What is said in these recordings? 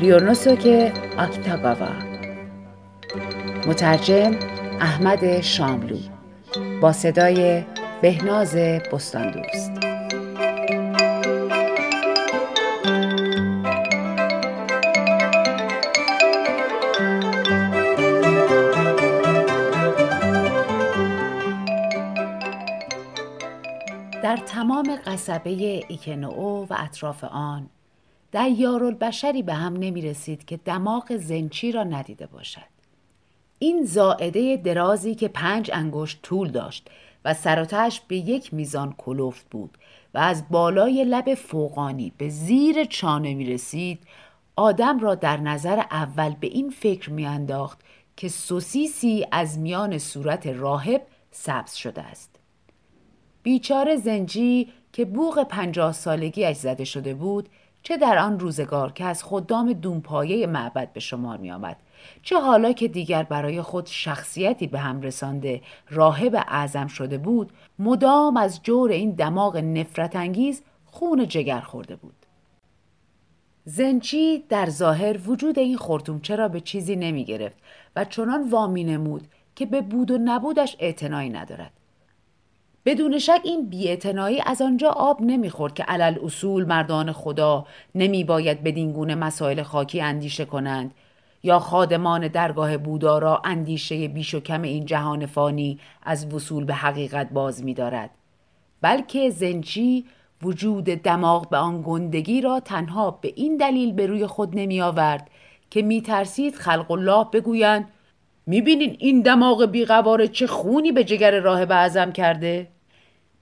ریونوسوک آکتاگاوا مترجم احمد شاملو. با صدای بهناز بستان دوست در تمام قصبه ایکنو و اطراف آن در یارالبشری به هم نمی رسید که دماغ زنچی را ندیده باشد. این زائده درازی که پنج انگشت طول داشت و سراتش به یک میزان کلفت بود و از بالای لب فوقانی به زیر چانه می رسید آدم را در نظر اول به این فکر می انداخت که سوسیسی از میان صورت راهب سبز شده است. بیچاره زنجی که بوغ پنجاه سالگیش زده شده بود چه در آن روزگار که از خدام دونپایه معبد به شمار می آمد چه حالا که دیگر برای خود شخصیتی به هم رسانده راهب اعظم شده بود مدام از جور این دماغ نفرت انگیز خون جگر خورده بود. زنچی در ظاهر وجود این خورتومچه را به چیزی نمی گرفت و چنان وامی نمود که به بود و نبودش اعتنایی ندارد. بدون شک این بیاعتنایی از آنجا آب نمی‌خورد که علل اصول مردان خدا نمی باید بدین گونه مسائل خاکی اندیشه کنند یا خادمان درگاه بودا را اندیشه بیش و کم این جهان فانی از وصول به حقیقت باز می دارد. بلکه زنچی وجود دماغ به آن گندگی را تنها به این دلیل به روی خود نمی آورد که می ترسید خلق الله بگویند بینین این دماغ بیقواره چه خونی به جگر راه اعظم کرده؟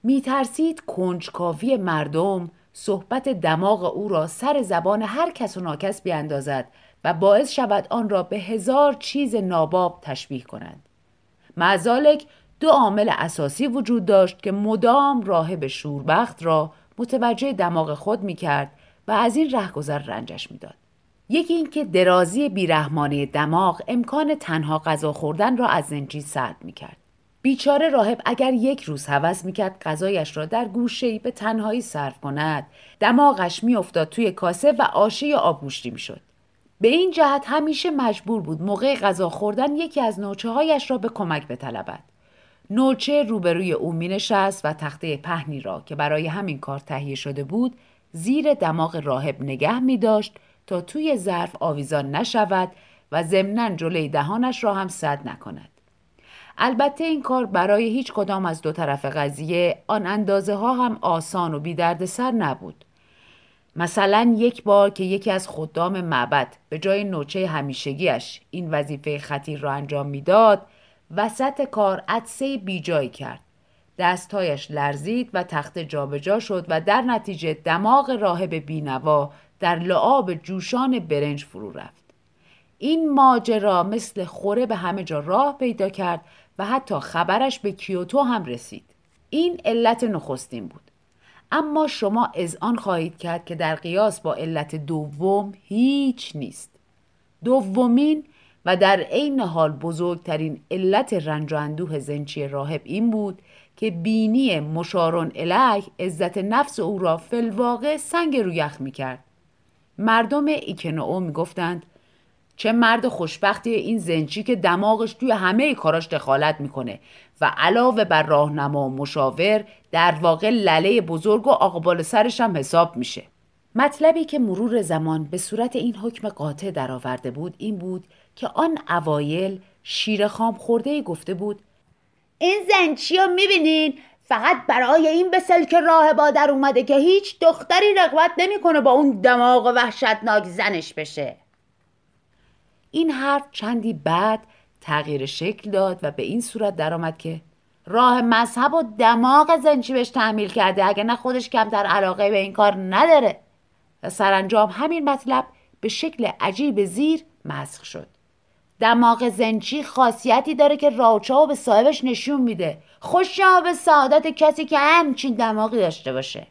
می ترسید کنجکاوی مردم صحبت دماغ او را سر زبان هر کس و ناکس بیاندازد و باعث شود آن را به هزار چیز ناباب تشبیه کنند. معزالک دو عامل اساسی وجود داشت که مدام راهب شوربخت را متوجه دماغ خود می کرد و از این رهگذر رنجش می‌داد. یکی اینکه درازی بیرحمانه دماغ امکان تنها غذا خوردن را از زنجی سلب می کرد. بیچاره راهب اگر یک روز هوس می‌کرد غذایش را در گوشهای به تنهایی صرف کند. دماغش میافتاد توی کاسه و آشه آبگوشتی می‌شد. به این جهت همیشه مجبور بود موقع غذا خوردن یکی از نوچه هایش را به کمک بطلبد. نوچه روبروی او می نشست و تخته پهنی را که برای همین کار تهیه شده بود زیر دماغ راهب نگه می داشت تا توی ظرف آویزان نشود و ضمنا جلوی دهانش را هم صد نکند. البته این کار برای هیچ کدام از دو طرف قضیه آن اندازه ها هم آسان و بی سر نبود. مثلا یک بار که یکی از خدام معبد به جای نوچه همیشگیش این وظیفه خطیر را انجام می‌داد وسط کار عدسه بیجایی کرد دستهایش لرزید و تخت جابجا شد و در نتیجه دماغ راهب بینوا در لعاب جوشان برنج فرو رفت این ماجرا مثل خوره به همه جا راه پیدا کرد و حتی خبرش به کیوتو هم رسید. این علت نخستین بود. اما شما از آن خواهید کرد که در قیاس با علت دوم هیچ نیست. دومین و در عین حال بزرگترین علت رنج و اندوه زنچی راهب این بود که بینی مشارون الیه عزت نفس او را فلواقع سنگ رو یخ می کرد. مردم ایکنو می گفتند چه مرد خوشبختی این زنچی که دماغش توی همه کاراش دخالت می‌کنه. و علاوه بر راهنما و مشاور در واقع لله بزرگ و آقبال سرش هم حساب میشه. مطلبی که مرور زمان به صورت این حکم قاطع درآورده بود این بود که آن اوایل شیر خام خورده گفته بود این زنچی رو می‌بینین؟ فقط برای این به سلک راه در اومده که هیچ دختری رغبت نمی‌کنه با اون دماغ وحشتناک زنش بشه. این حرف چندی بعد تغییر شکل داد و به این صورت درآمد که راه مذهب و دماغ زنچی بهش تحمیل کرده اگه نه خودش کمتر علاقه به این کار نداره. و سرانجام همین مطلب به شکل عجیب زیر مسخ شد. دماغ زنچی خاصیتی داره که راوچا به صاحبش نشون میده. خوش به سعادت کسی که همچین دماغی داشته باشه.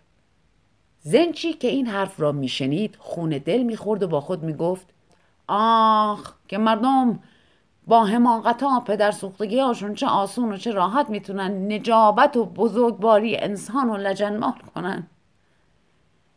زنچی که این حرف را میشنید خون دل می‌خورد و با خود می‌گفت آخ که مردم با حماقت ها پدر سوختگی هاشون چه آسون و چه راحت می‌تونن نجابت و بزرگواری انسان و لجنمال کنن.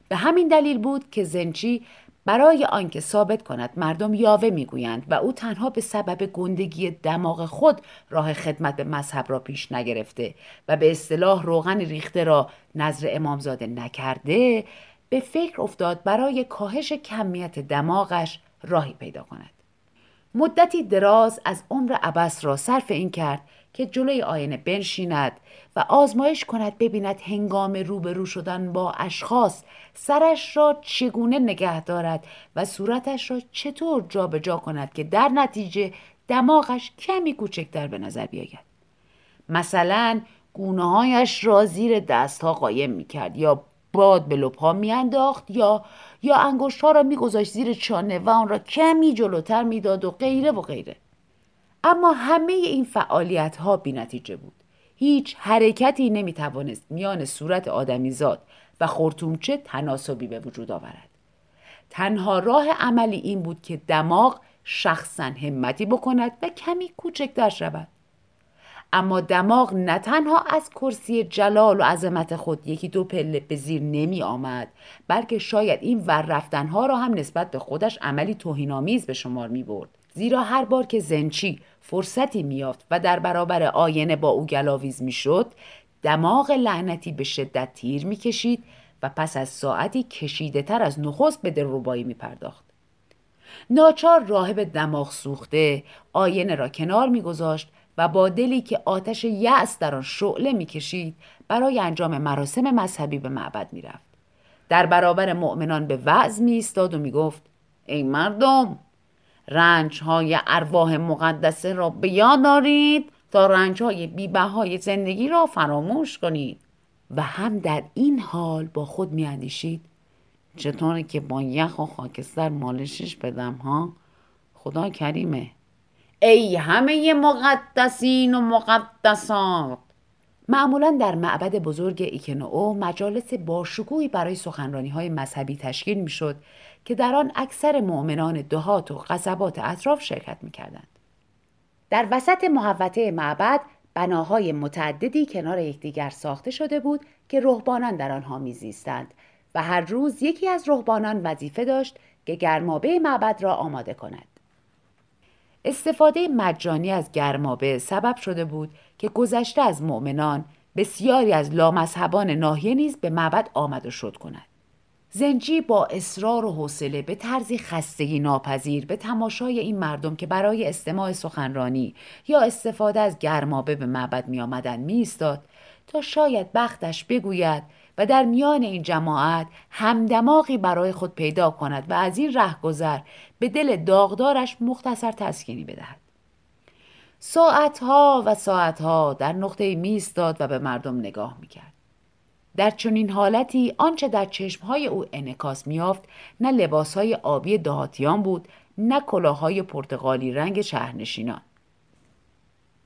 به همین دلیل بود که زنچی برای آنکه ثابت کند مردم یاوه می‌گویند و او تنها به سبب گندگی دماغ خود راه خدمت به مذهب را پیش نگرفته و به اصطلاح روغن ریخته را نظر امامزاده نکرده به فکر افتاد برای کاهش کمیت دماغش راهی پیدا کند. مدتی دراز از عمر عبس را صرف این کرد که جلوی آینه بنشیند و آزمایش کند ببیند هنگام روبرو شدن با اشخاص سرش را چگونه نگه دارد و صورتش را چطور جابجا جا کند که در نتیجه دماغش کمی کوچکتر به نظر بیاید. مثلا گونه هایش را زیر دستها قایم می کرد یا باد به لپا میانداخت یا یا انگشت ها را میگذاشت زیر چانه و آن را کمی جلوتر می‌داد و غیره و غیره. اما همه این فعالیت ها بی نتیجه بود. هیچ حرکتی نمی توانست میان صورت آدمیزاد و خورتومچه تناسبی به وجود آورد. تنها راه عملی این بود که دماغ شخصا همتی بکند و کمی کوچکتر شود. اما دماغ نه تنها از کرسی جلال و عظمت خود یکی دو پله به زیر نمی آمد بلکه شاید این ور رفتنها را هم نسبت به خودش عملی توهینآمیز به شمار می برد زیرا هر بار که زنچی فرصتی میافت و در برابر آینه با او گلاویز می‌شد دماغ لعنتی به شدت تیر می‌کشید و پس از ساعتی کشیده تر از نخست به دلربایی می پرداخت. ناچار راهب دماغ سوخته آینه را کنار میگذاشت و با دلی که آتش یأس در آن شعله می‌کشید برای انجام مراسم مذهبی به معبد می‌رفت. در برابر مؤمنان به وعظ می ایستاد و می‌گفت ای مردم رنج های ارواح مقدسه را به یاد دارید تا رنج های بیبهای زندگی را فراموش کنید. و هم در این حال با خود میاندیشید چطوره که با یخ و خاکستر مالشش بدم ها؟ خدا کریمه. ای همه مقدسین و مقدسات معمولا در معبد بزرگ ایکنو مجالس باشکوهی برای سخنرانی های مذهبی تشکیل می شد که در آن اکثر مؤمنان دهات و قصبات اطراف شرکت می کردند. در وسط محوطه معبد بناهای متعددی کنار یکدیگر ساخته شده بود که رهبانان در آنها میزیستند و هر روز یکی از رهبانان وظیفه داشت که گرمابه معبد را آماده کند. استفاده مجانی از گرمابه سبب شده بود که گذشته از مؤمنان بسیاری از لامذهبان ناحیه نیز به معبد آمد و شد کند. زنجی با اصرار و حوصله به طرزی خستگی ناپذیر به تماشای این مردم که برای استماع سخنرانی یا استفاده از گرمابه به معبد می آمدن می استاد تا شاید بختش بگوید و در میان این جماعت همدماغی برای خود پیدا کند و از این رهگذر به دل داغدارش مختصر تسکینی بدهد. ساعتها و ساعتها در نقطه میستاد و به مردم نگاه می‌کرد. در چنین حالتی آنچه در چشمهای او انکاس میافت نه لباسهای آبی دهاتیان بود نه کلاههای پرتغالی رنگ شهرنشینان.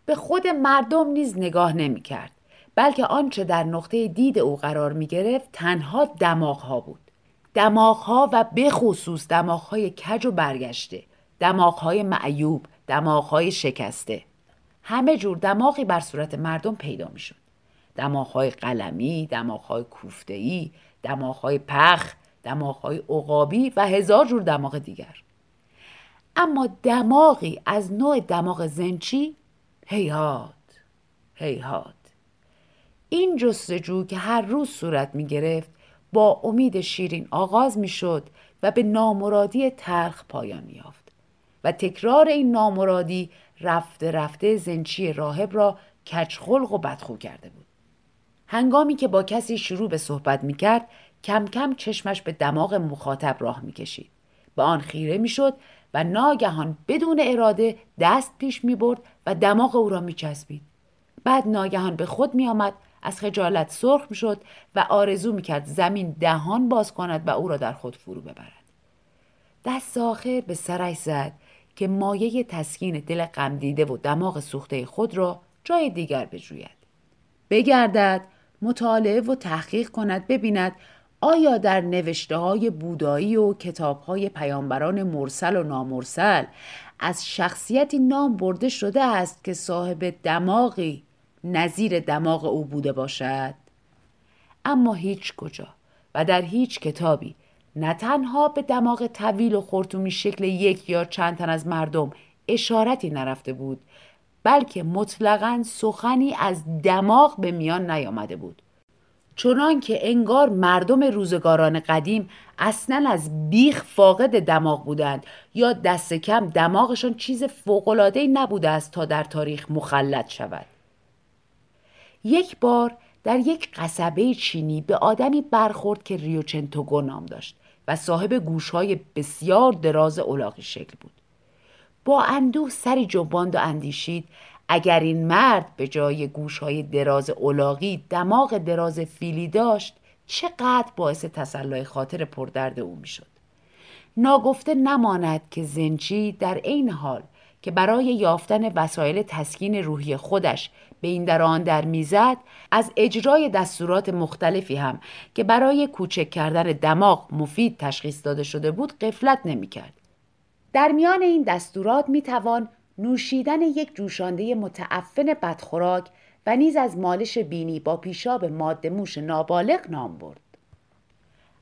به خود مردم نیز نگاه نمی‌کرد بلکه آنچه در نقطه دید او قرار می گرفت تنها دماغها بود. دماغها و بخصوص دماغهای کج و برگشته. دماغهای معیوب دماغهای شکسته. همه جور دماغی بر صورت مردم پیدا می شد دماغهای قلمی، دماغهای کوفتهی، دماغهای پخ، دماغهای عقابی و هزار جور دماغ دیگر. اما دماغی از نوع دماغ زنچی هیهات هیهات این جستجو که هر روز صورت می گرفت با امید شیرین آغاز می شد و به نامرادی تلخ پایان می یافت و تکرار این نامرادی رفته رفته زنچی راهب را کچخلق و بدخو کرده بود هنگامی که با کسی شروع به صحبت می کرد کم کم چشمش به دماغ مخاطب راه می کشید به آن خیره می شد و ناگهان بدون اراده دست پیش می برد و دماغ او را می چسبید. بعد ناگهان به خود می آمد از خجالت سرخ می شد و آرزو می کرد زمین دهان باز کند و او را در خود فرو ببرد. دست آخر به سرش زد که مایه تسکین دل غمدیده و دماغ سوخته خود را جای دیگر بجوید بگردد مطالعه و تحقیق کند ببیند آیا در نوشته های بودایی و کتاب های پیامبران مرسل و نامرسل از شخصیتی نام برده شده است که صاحب دماغی نظیر دماغ او بوده باشد. اما هیچ کجا و در هیچ کتابی نه تنها به دماغ طویل و خورتومی شکل یک یا چند تن از مردم اشارتی نرفته بود بلکه مطلقا سخنی از دماغ به میان نیامده بود. چنان که انگار مردم روزگاران قدیم اصلا از بیخ فاقد دماغ بودند یا دست کم دماغشان چیز فوقلادهی نبوده است تا در تاریخ مخلط شود. یک بار در یک قصبه چینی به آدمی برخورد که ریوچنتوگو نام داشت و صاحب گوشهای بسیار دراز اولاقی شکل بود. با اندوه سری جنباند و اندیشید اگر این مرد به جای گوشهای دراز اولاغی دماغ دراز فیلی داشت چقدر باعث تسلای خاطر پردرد او می‌شد. ناگفته نماند که زنچی در عین حال که برای یافتن وسایل تسکین روحی خودش به این در در می‌زد از اجرای دستورات مختلفی هم که برای کوچک کردن دماغ مفید تشخیص داده شده بود قفلت نمی‌کرد در میان این دستورات می توان نوشیدن یک جوشانده متعفن بدخوراک و نیز از مالش بینی با پیشاب ماده موش نابالغ نام برد.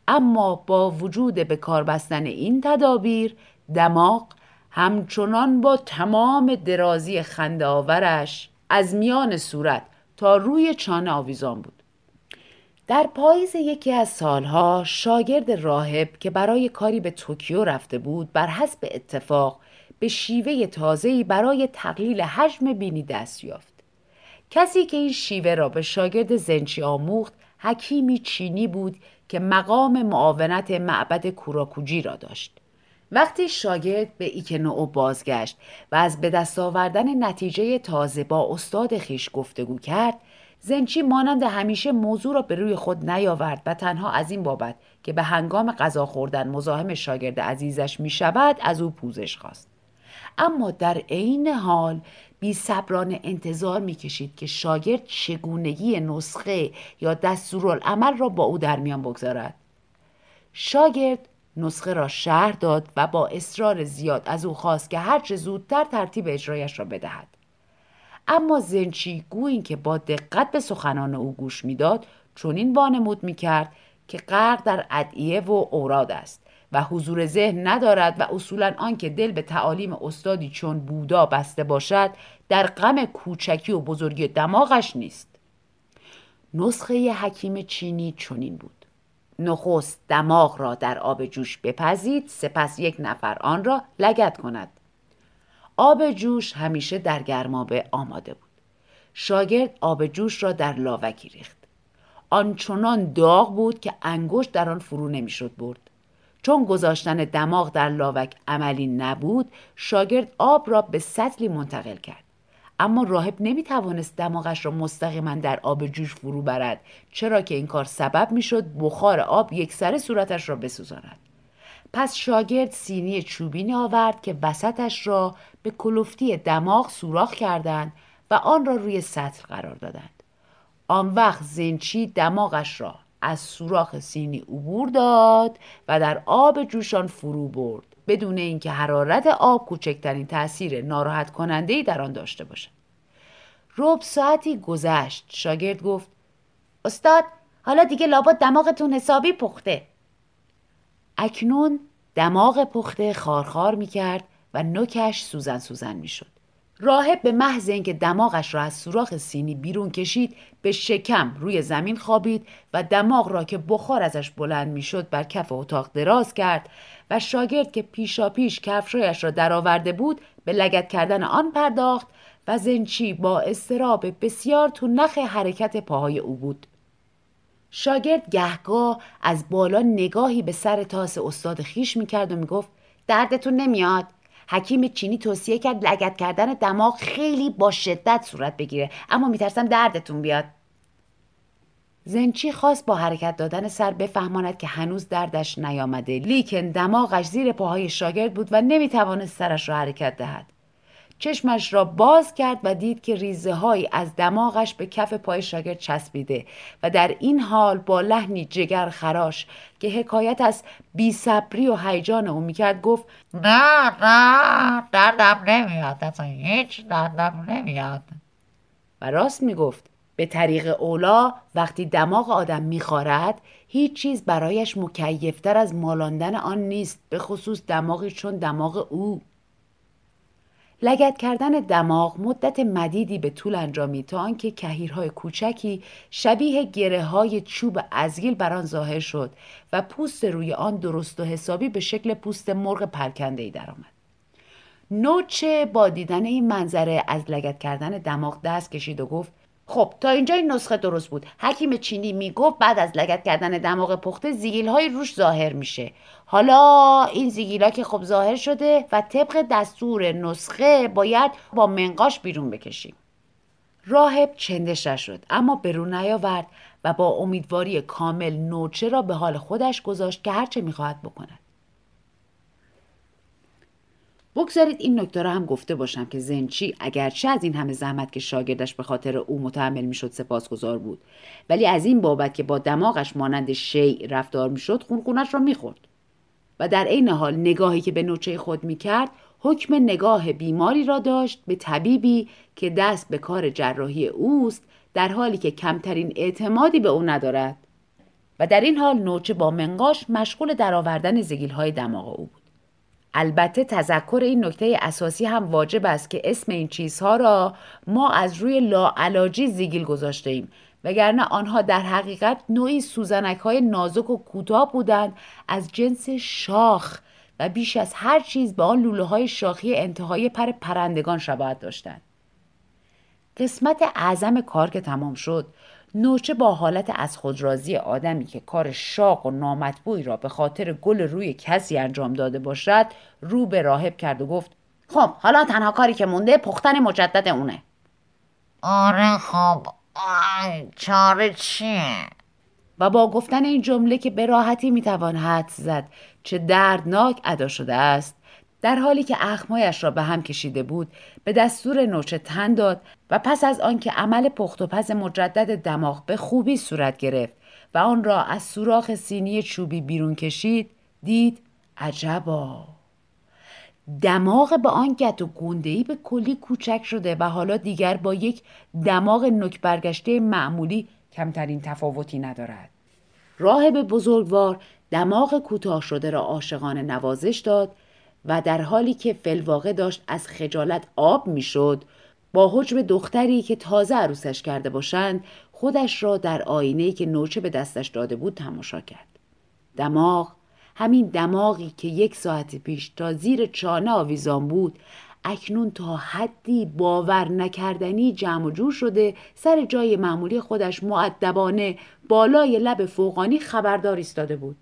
اما با وجود به کار بستن این تدابیر دماغ همچنان با تمام درازی خنده آورش از میان صورت تا روی چانه آویزان بود. در پاییز یکی از سالها شاگرد راهب که برای کاری به توکیو رفته بود بر حسب اتفاق به شیوه تازه‌ای برای تقلیل حجم بینی دست یافت. کسی که این شیوه را به شاگرد زنچی آموخت حکیمی چینی بود که مقام معاونت معبد کوراکوجی را داشت. وقتی شاگرد به ایکنو بازگشت و از به دست آوردن نتیجه تازه با استاد خیش گفتگو کرد زنچی مانند همیشه موضوع را به روی خود نیاورد و تنها از این بابت که به هنگام غذا خوردن مزاحم شاگرد عزیزش می شود از او پوزش خواست. اما در عین حال بی صبرانه انتظار می کشید که شاگرد چگونگی نسخه یا دستورالعمل را با او در میان بگذارد. شاگرد نسخه را شهر داد و با اصرار زیاد از او خواست که هرچه زودتر ترتیب اجرایش را بدهد. اما زنچی گویی که با دقت به سخنان او گوش می‌داد چنین وانمود می‌کرد که غرق در ادعیه و اوراد است و حضور ذهن ندارد و اصولا آنکه دل به تعالیم استادی چون بودا بسته باشد در غم کوچکی و بزرگی دماغش نیست. نسخه حکیم چینی چنین بود. نخست دماغ را در آب جوش بپزید سپس یک نفر آن را لگت کند. آب جوش همیشه در گرمابه آماده بود. شاگرد آب جوش را در لاوکی ریخت. آنچنان داغ بود که انگشت در آن فرو نمی‌شد برد. چون گذاشتن دماغ در لاوک عملی نبود شاگرد آب را به سطلی منتقل کرد. اما راهب نمی توانست دماغش را مستقیما در آب جوش فرو برد چرا که این کار سبب می‌شد بخار آب یک سر صورتش را بسوزاند. پس شاگرد سینی چوبینی آورد که وسطش را به کلفتی دماغ سوراخ کردند و آن را روی سطل قرار دادند. آن وقت زنچی دماغش را از سوراخ سینی عبور داد و در آب جوشان فرو برد بدون اینکه حرارت آب کوچکترین تاثیر ناراحت کننده در آن داشته باشد. رب ساعتی گذشت. شاگرد گفت استاد حالا دیگه لابد دماغتون حسابی پخته. اکنون دماغ پخته خارخار می کرد و نوکش سوزن سوزن می شد. راهب به محض اینکه دماغش را از سوراخ سینی بیرون کشید به شکم روی زمین خوابید و دماغ را که بخار ازش بلند می‌شد بر کف اتاق دراز کرد و شاگرد که پیشا پیش کفشایش را درآورده بود به لگت کردن آن پرداخت و زنچی با استراب بسیار تو نخ حرکت پاهای او بود. شاگرد گهگاه از بالا نگاهی به سر تاس استاد خیش می‌کرد و می‌گفت دردتون نمیاد؟ حکیم چینی توصیه کرد لگت کردن دماغ خیلی با شدت صورت بگیره. اما میترسم دردتون بیاد. زنچی خواست با حرکت دادن سر بفهماند که هنوز دردش نیامده. لیکن دماغش زیر پاهای شاگرد بود و نمی‌توانست سرش را حرکت دهد. چشمش را باز کرد و دید که ریزه های از دماغش به کف پای شاگرد چسبیده و در این حال با لحنی جگر خراش که حکایت از بیصبری و هیجان او می‌کرد گفت نه نه دردم نمیاد اصلا هیچ دردم نمیاد. و راست می‌گفت به طریق اولا وقتی دماغ آدم میخارد هیچ چیز برایش مکیفتر از مالاندن آن نیست به خصوص دماغی چون دماغ او. لگت کردن دماغ مدت مدیدی به طول انجامید تا آنکه کهیرهای کوچکی شبیه گره های چوب ازگیل بر آن ظاهر شد و پوست روی آن درست و حسابی به شکل پوست مرغ پرکنده ای درآمد. نوچه با دیدن این منظره از لگت کردن دماغ دست کشید و گفت خب تا اینجا این نسخه درست بود. حکیم چینی می‌گفت بعد از لگت کردن دماغ پخته زیگیل های روش ظاهر میشه. حالا این زیگیل که خب ظاهر شده و طبق دستور نسخه باید با منقاش بیرون بکشیم. راهب چندش شد اما برو نیاورد و با امیدواری کامل نوچه را به حال خودش گذاشت که هرچه می‌خواهد بکند. بگذارید این نکته را هم گفته باشم که زنچی اگرچه از این همه زحمت که شاگردش به خاطر او متحمل می‌شد سپاسگزار بود. ولی از این بابت که با دماغش مانند شیع رفتار می‌شد خونخونش را می‌خورد. و در عین حال نگاهی که به نوچه خود می‌کرد حکم نگاه بیماری را داشت به طبیبی که دست به کار جراحی اوست در حالی که کمترین اعتمادی به او ندارد. و در این حال نوچه با منقاش مشغول درآوردن زگیل های دماغ او بود. البته تذکر این نکته اساسی هم واجب است که اسم این چیزها را ما از روی لاعلاجی زیگیل گذاشته ایم. وگرنه آنها در حقیقت نوعی سوزنک های نازک و کوتاه بودند از جنس شاخ و بیش از هر چیز به آن لوله های شاخی انتهای پر پرندگان شباهت داشتند. قسمت اعظم کار که تمام شد نوچه با حالت از خود راضی آدمی که کار شاق و نامطبوعی را به خاطر گل روی کسی انجام داده باشد رو به راهب کرد و گفت خب حالا تنها کاری که مونده پختن مجدد اونه. آره خب چاره چیه؟ و با گفتن این جمله که به راحتی می‌توان حد زد چه دردناک ادا شده است. در حالی که اخمایش را به هم کشیده بود به دستور نوچه تن داد و پس از آنکه عمل پخت و پز مجدد دماغ به خوبی صورت گرفت و آن را از سوراخ سینی چوبی بیرون کشید دید عجبا. دماغ به آن گت و گندهی به کلی کوچک شده و حالا دیگر با یک دماغ نک برگشته معمولی کمترین تفاوتی ندارد. راهب بزرگوار دماغ کوتاه شده را عاشقانه نوازش داد و در حالی که فلواقع داشت از خجالت آب می‌شد با حجم دختری که تازه عروسش کرده باشند خودش را در آینه که نوچه به دستش داده بود تماشا کرد. دماغ همین دماغی که یک ساعت پیش تا زیر چانه آویزان بود اکنون تا حدی باور نکردنی جمع و جور شده سر جای معمولی خودش معدبانه بالای لب فوقانی خبردار ایستاده بود.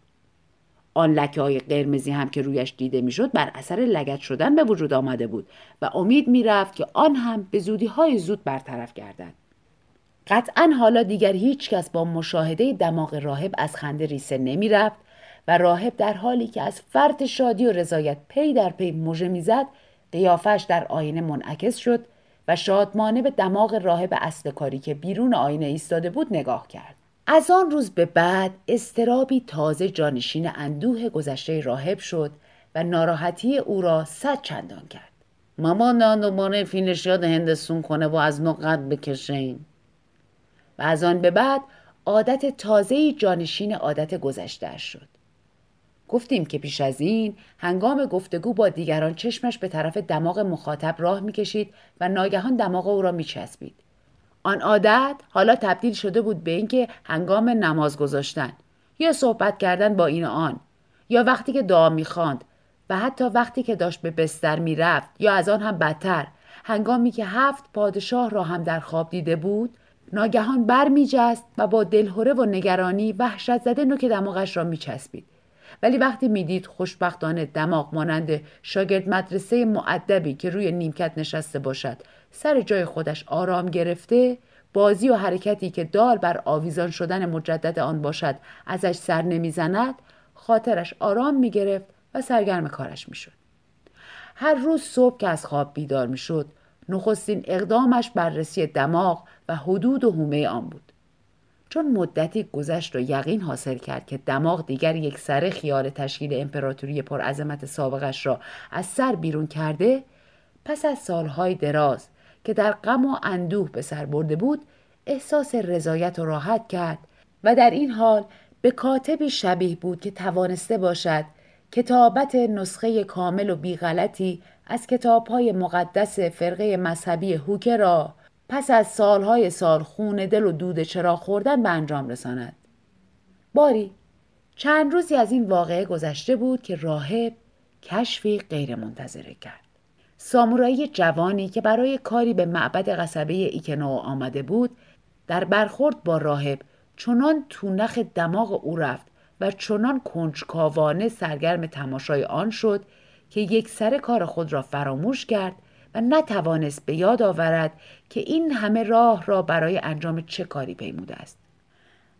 آن لکه های قرمزی هم که رویش دیده می‌شد بر اثر لگت شدن به وجود آمده بود و امید می‌رفت که آن هم به زودی های زود برطرف گردد. قطعا حالا دیگر هیچ کس با مشاهده دماغ راهب از خنده ریسه نمی‌رفت و راهب در حالی که از فرط شادی و رضایت پی در پی موژه می‌زد قیافش در آینه منعکس شد و شادمانه به دماغ راهب اصل کاری که بیرون آینه ایستاده بود نگاه کرد. از آن روز به بعد استرابی تازه جانشین اندوه گذشته راهب شد و ناراحتی او را صد چندان کرد. مامان دوباره فیلشیاد هندسون کنه و از نقد بکشین. و از آن به بعد عادت تازه جانشین عادت گذشته شد. گفتیم که پیش از این هنگام گفتگو با دیگران چشمش به طرف دماغ مخاطب راه می‌کشید و ناگهان دماغ او را میچسبید. آن عادت حالا تبدیل شده بود به اینکه هنگام نماز گذاشتن یا صحبت کردن با این آن یا وقتی که دعا می‌خواند و حتی وقتی که داشت به بستر می‌رفت یا از آن هم بدتر هنگامی که هفت پادشاه را هم در خواب دیده بود ناگهان بر میجست و با دلهوره و نگرانی وحشت زده نوک دماغش را میچسبید. ولی وقتی می‌دید خوشبختانه دماغ مانند شاگرد مدرسه معدبی که روی نیمکت نشسته باشد سر جای خودش آرام گرفته بازی و حرکتی که دال بر آویزان شدن مجدد آن باشد ازش سر نمی‌زند خاطرش آرام می‌گرفت و سرگرم کارش می‌شد. هر روز صبح که از خواب بیدار می‌شد نخستین اقدامش بررسی دماغ و حدود و حومه آن بود. چون مدتی گذشت و یقین حاصل کرد که دماغ دیگر یک سر خیال تشکیل امپراتوری پرعظمت سابقش را از سر بیرون کرده پس از سالهای دراز که در غم و اندوه به سر برده بود احساس رضایت و راحت کرد و در این حال به کاتبی شبیه بود که توانسته باشد کتابت نسخه کامل و بیغلطی از کتابهای مقدس فرقه مذهبی هوکه را پس از سالهای سال خون دل و دود چرا خوردن به انجام رساند. باری چند روزی از این واقعه گذشته بود که راهب کشفی غیرمنتظره کرد. سامورایی جوانی که برای کاری به معبد قصبه ایکنو آمده بود در برخورد با راهب چنان تونخ دماغ او رفت و چنان کنجکاوانه سرگرم تماشای آن شد که یک سر کار خود را فراموش کرد و نتوانست به یاد آورد که این همه راه را برای انجام چه کاری پیموده است.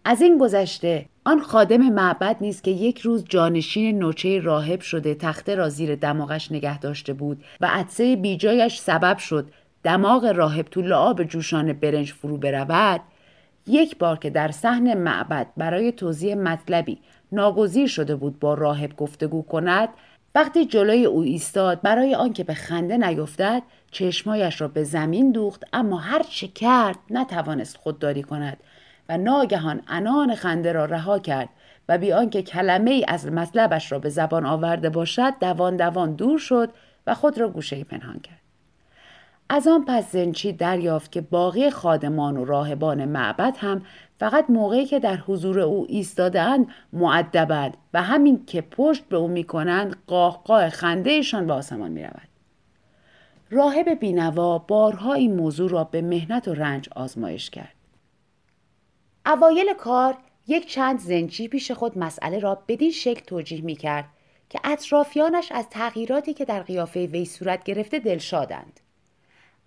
از این گذشته آن خادم معبد نیست که یک روز جانشین نوچه راهب شده تخته را زیر دماغش نگه داشته بود و عدسه بیجایش سبب شد دماغ راهب تو لعاب جوشان برنج فرو برود یک بار که در صحن معبد برای توضیح مطلبی ناگزیر شده بود با راهب گفتگو کند وقتی جلوی او ایستاد برای آنکه به خنده نیفتد چشمایش را به زمین دوخت اما هر چه کرد نتوانست خودداری کند. و ناگهان انان خنده را رها کرد و بی آنکه کلمه ای از مطلبش را به زبان آورده باشد دوان دوان دور شد و خود را گوشه پنهان کرد. از آن پس زنچی دریافت که باقی خادمان و راهبان معبد هم فقط موقعی که در حضور او ایستادهاند معدبند و همین که پشت به او می‌کنند قاه قاه خندهشان به آسمان می‌رود. راهب بینوا بارها این موضوع را به مهنت و رنج آزمایش کرد. اوایل کار یک چند زنچی پیش خود مسئله را بدین شکل توجیه می کرد که اطرافیانش از تغییراتی که در قیافه وی صورت گرفته دلشادند.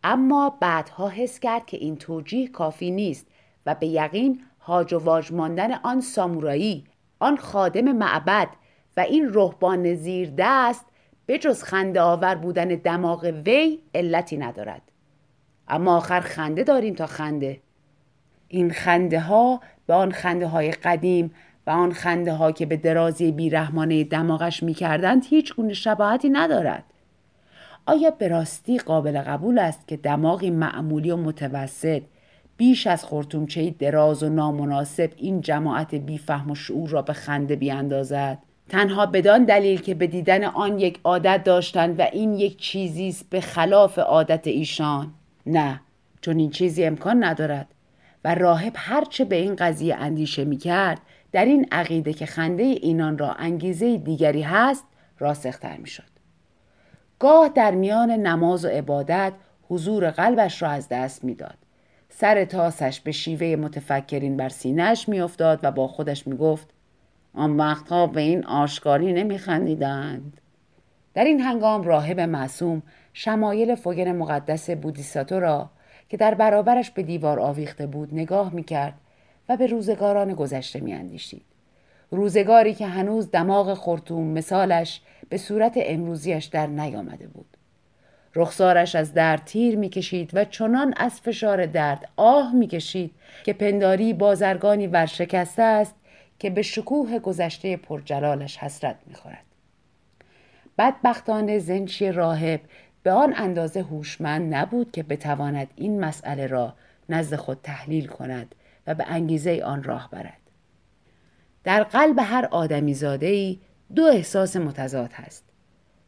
اما بعدها حس کرد که این توجیه کافی نیست و به یقین هاج و واج ماندن آن سامورایی آن خادم معبد و این رهبان زیر دست به جز خنده آور بودن دماغ وی علتی ندارد اما آخر خنده داریم تا خنده این خنده ها به آن خنده های قدیم و آن خنده ها که به درازی بیرحمانه دماغش می کردند هیچ گونه شباهتی ندارد. آیا به راستی قابل قبول است که دماغی معمولی و متوسط بیش از خورتومچه دراز و نامناسب این جماعت بیفهم و شعور را به خنده بیاندازد؟ تنها بدان دلیل که به دیدن آن یک عادت داشتند و این یک چیزی است به خلاف عادت ایشان. نه چون این چیزی امکان ندارد. و راهب هرچه به این قضیه اندیشه می کرد در این عقیده که خنده اینان را انگیزه دیگری هست راسختر می شد. گاه در میان نماز و عبادت حضور قلبش را از دست می‌داد. سر تاسش به شیوه متفکرین بر سینهش میافتاد و با خودش می‌گفت آن وقتها به این آشکاری نمیخندیدند در این هنگام راهب معصوم شمایل فوگر مقدس بودیساتو را که در برابرش به دیوار آویخته بود نگاه می‌کرد و به روزگاران گذشته میاندیشید. روزگاری که هنوز دماغ خورتوم مثالش به صورت امروزیش در نیامده بود. رخسارش از درد تیر می‌کشید و چنان از فشار درد آه می‌کشید که پنداری بازرگانی ورشکسته است که به شکوه گذشته پرجلالش حسرت می‌خورد. بدبختانه زنچی راهب به آن اندازه هوشمند نبود که بتواند این مسئله را نزد خود تحلیل کند و به انگیزه آن راه برد. در قلب هر آدمی زاده دو احساس متضاد هست.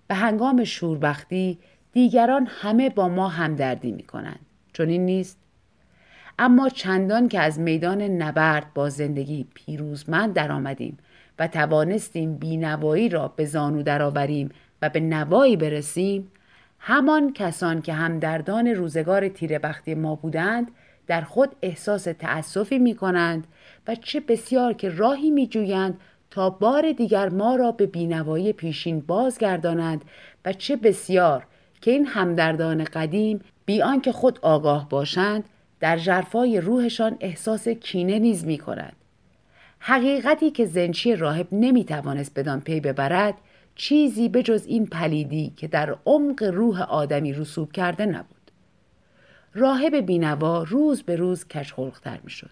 به هنگام شوربختی دیگران همه با ما همدردی می کنند چون این نیست؟ اما چندان که از میدان نبرد با زندگی پیروزمند درآمدیم و توانستیم بینوایی را به زانو درآوریم و به نوایی برسیم همان کسان که همدردان روزگار تیربختی ما بودند در خود احساس تأسفی می کنند و چه بسیار که راهی می جویند تا بار دیگر ما را به بینوایی پیشین بازگردانند و چه بسیار که این همدردان قدیم بی آنکه خود آگاه باشند در جرفای روحشان احساس کینه نیز می کند. حقیقتی که زنچی راهب نمی توانست بدان پی ببرد چیزی بجز این پلیدی که در عمق روح آدمی رسوب کرده نبود. راهب بینوا روز به روز کشخلقتر می شد.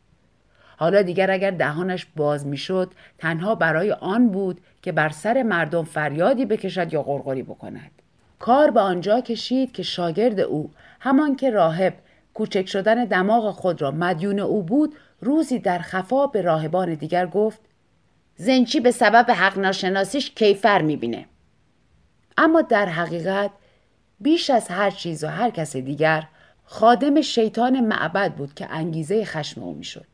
حالا دیگر اگر دهانش باز می‌شد تنها برای آن بود که بر سر مردم فریادی بکشد یا غرغری بکند کار به آنجا کشید که شاگرد او همان که راهب کوچک شدن دماغ خود را مدیون او بود روزی در خفا به راهبان دیگر گفت زنچی به سبب حق ناشناسیش کیفر می‌بینه. اما در حقیقت بیش از هر چیز و هر کس دیگر خادم شیطان معبد بود که انگیزه خشم او می‌شد.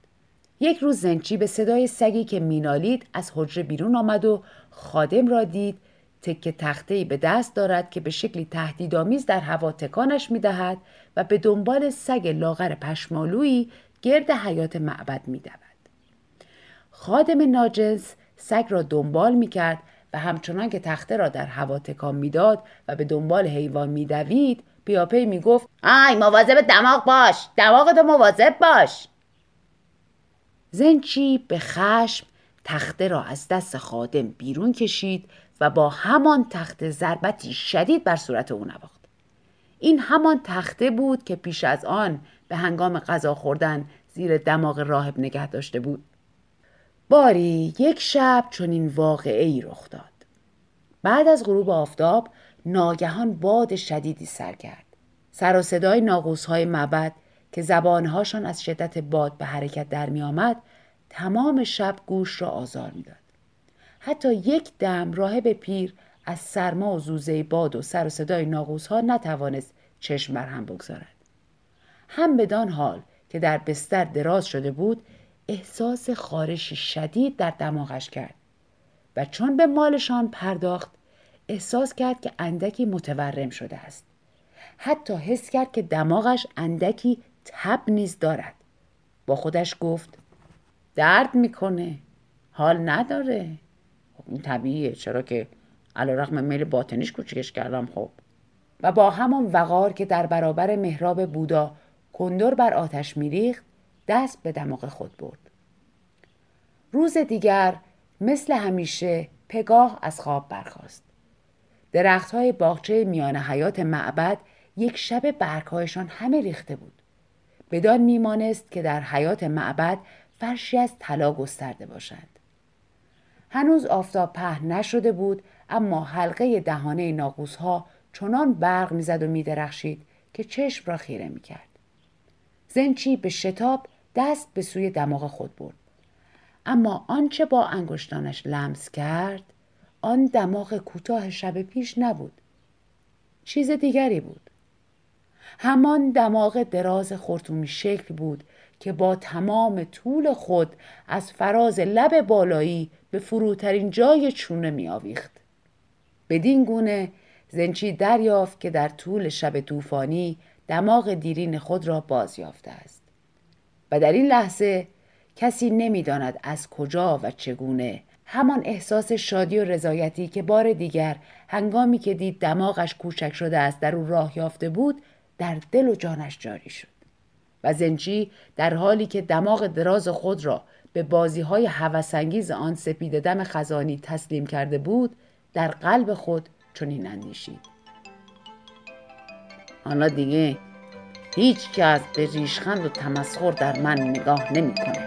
یک روز زنچی به صدای سگی که مینالید از حجره بیرون آمد و خادم را دید تکه تخته به دست دارد که به شکلی تهدیدآمیز در هوا تکانش می‌دهد و به دنبال سگ لاغر پشمالویی گرد حیات معبد میدود. خادم ناجنس سگ را دنبال می‌کرد و همچنان که تخته را در هوا تکان می‌داد و به دنبال حیوان میدوید پیاپی می‌گفت آی مواظب دماغ باش دماغتو مواظب باش. زنچی به خشم تخته را از دست خادم بیرون کشید و با همان تخته ضربتی شدید بر صورت او نواخت. این همان تخته بود که پیش از آن به هنگام غذا خوردن زیر دماغ راهب نگه داشته بود. باری یک شب چون این واقعه ای رخ داد بعد از غروب آفتاب ناگهان باد شدیدی سر کرد سر و صدای ناقوس های معبد که زبانهاشان از شدت باد به حرکت در می آمد تمام شب گوش را آزار می‌داد. حتی یک دم راهب پیر از سرما و زوزه باد و سر و صدای ناقوس ها نتوانست چشم بر هم بگذارد. هم بدان حال که در بستر دراز شده بود احساس خارشی شدید در دماغش کرد و چون به مالشان پرداخت احساس کرد که اندکی متورم شده است. حتی حس کرد که دماغش اندکی تب نیز دارد. با خودش گفت درد می‌کنه حال نداره. خب این طبیعیه چرا که علا رقم میل باطنیش کوچکش کردم خب. و با همان وقار که در برابر محراب بودا کندور بر آتش میریخت دست به دماغ خود برد. روز دیگر مثل همیشه پگاه از خواب برخاست. درخت های باغچه میان حیات معبد یک شب برگهایشان همه ریخته بود. بدان میمانست که در حیات معبد فرشی از طلا گسترده باشند. هنوز آفتاب پهن نشده بود اما حلقه دهانه ناقوس ها چنان برق می‌زد و میدرخشید که چشم را خیره می‌کرد. زنچی به شتاب دست به سوی دماغ خود برد. اما آنچه با انگشتانش لمس کرد آن دماغ کوتاه شب پیش نبود. چیز دیگری بود. همان دماغ دراز خورتومی شکل بود که با تمام طول خود از فراز لب بالایی به فروترین جای چونه می آویخت. بدین گونه زنچی دریافت که در طول شب طوفانی دماغ دیرین خود را باز یافته است. و در این لحظه کسی نمی‌داند از کجا و چگونه. همان احساس شادی و رضایتی که بار دیگر هنگامی که دید دماغش کوچک شده است در او راه یافته بود در دل و جانش جاری شد. و زنچی در حالی که دماغ دراز خود را به بازی های هوسانگیز آن سپید دم خزانی تسلیم کرده بود در قلب خود چنین اندیشید. حالا دیگه هیچ کس به ریشخند و تمسخر در من نگاه نمی‌کنه.